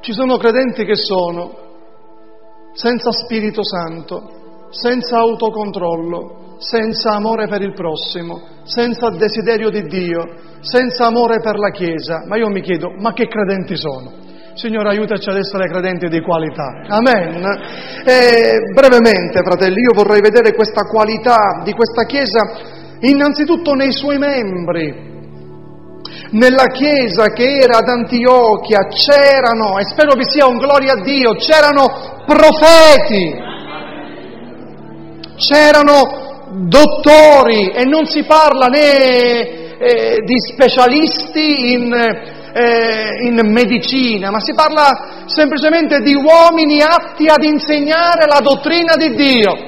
Ci sono credenti che sono senza Spirito Santo, senza autocontrollo, senza amore per il prossimo, senza desiderio di Dio, senza amore per la Chiesa. Ma io mi chiedo, ma che credenti sono? Signore aiutaci ad essere credenti di qualità. Amen. E brevemente, fratelli, io vorrei vedere questa qualità di questa Chiesa innanzitutto nei suoi membri. Nella Chiesa che era ad Antiochia c'erano, e spero vi sia un gloria a Dio, c'erano profeti, c'erano dottori e non si parla né eh, di specialisti in eh, in medicina, ma si parla semplicemente di uomini atti ad insegnare la dottrina di Dio.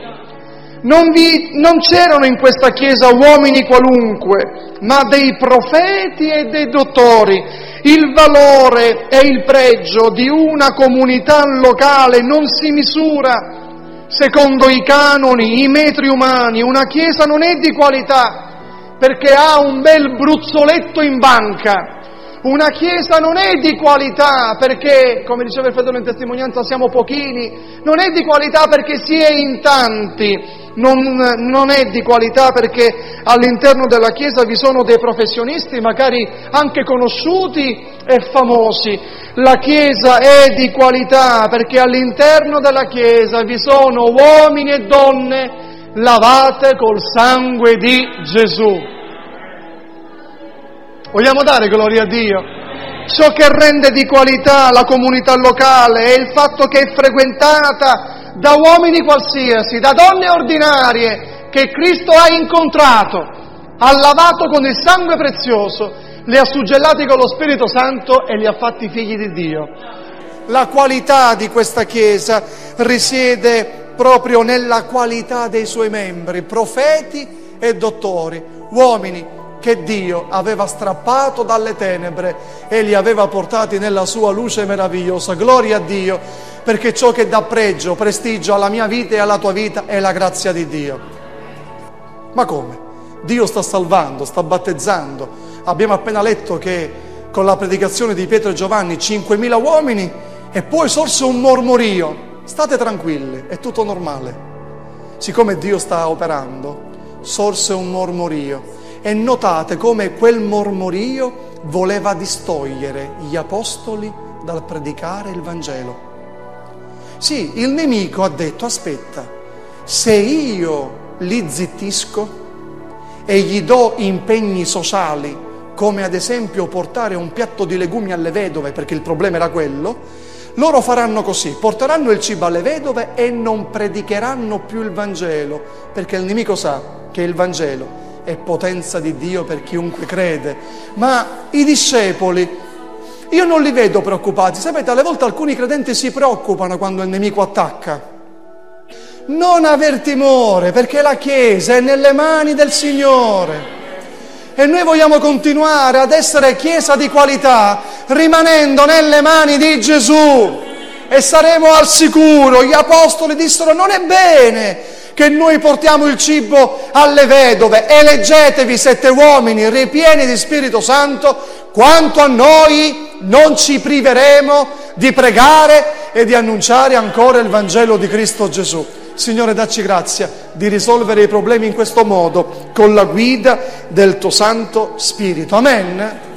Non, vi, non c'erano in questa chiesa uomini qualunque, ma dei profeti e dei dottori. Il valore e il pregio di una comunità locale non si misura secondo i canoni, i metri umani. Una chiesa non è di qualità perché ha un bel bruzzoletto in banca, una chiesa non è di qualità perché, come diceva il fratello in testimonianza, siamo pochini, non è di qualità perché si è in tanti, non, non, è di qualità perché all'interno della Chiesa vi sono dei professionisti, magari anche conosciuti e famosi. La Chiesa è di qualità perché all'interno della Chiesa vi sono uomini e donne lavate col sangue di Gesù. Vogliamo dare gloria a Dio? Ciò che rende di qualità la comunità locale è il fatto che è frequentata da uomini qualsiasi, da donne ordinarie che Cristo ha incontrato, ha lavato con il sangue prezioso, li ha suggellati con lo Spirito Santo e li ha fatti figli di Dio. La qualità di questa Chiesa risiede proprio nella qualità dei suoi membri, profeti e dottori, uomini che Dio aveva strappato dalle tenebre e li aveva portati nella sua luce meravigliosa. Gloria a Dio, perché ciò che dà pregio, prestigio alla mia vita e alla tua vita è la grazia di Dio. Ma come? Dio sta salvando, sta battezzando. Abbiamo appena letto che con la predicazione di Pietro e Giovanni 5.000 uomini e poi sorse un mormorio. State tranquilli, è tutto normale. Siccome Dio sta operando, sorse un mormorio e notate come quel mormorio voleva distogliere gli apostoli dal predicare il Vangelo. Sì, il nemico ha detto, aspetta, se io li zittisco e gli do impegni sociali, come ad esempio portare un piatto di legumi alle vedove, perché il problema era quello, loro faranno così, porteranno il cibo alle vedove e non predicheranno più il Vangelo, perché il nemico sa che il Vangelo è potenza di Dio per chiunque crede. Ma i discepoli, io non li vedo preoccupati. Sapete, alle volte alcuni credenti si preoccupano quando il nemico attacca. Non aver timore, perché la Chiesa è nelle mani del Signore. E noi vogliamo continuare ad essere Chiesa di qualità, rimanendo nelle mani di Gesù. E saremo al sicuro. Gli apostoli dissero, non è bene che noi portiamo il cibo alle vedove. Eleggetevi sette uomini ripieni di Spirito Santo, quanto a noi non ci priveremo di pregare e di annunciare ancora il Vangelo di Cristo Gesù. Signore, dacci grazia di risolvere i problemi in questo modo, con la guida del tuo Santo Spirito. Amen.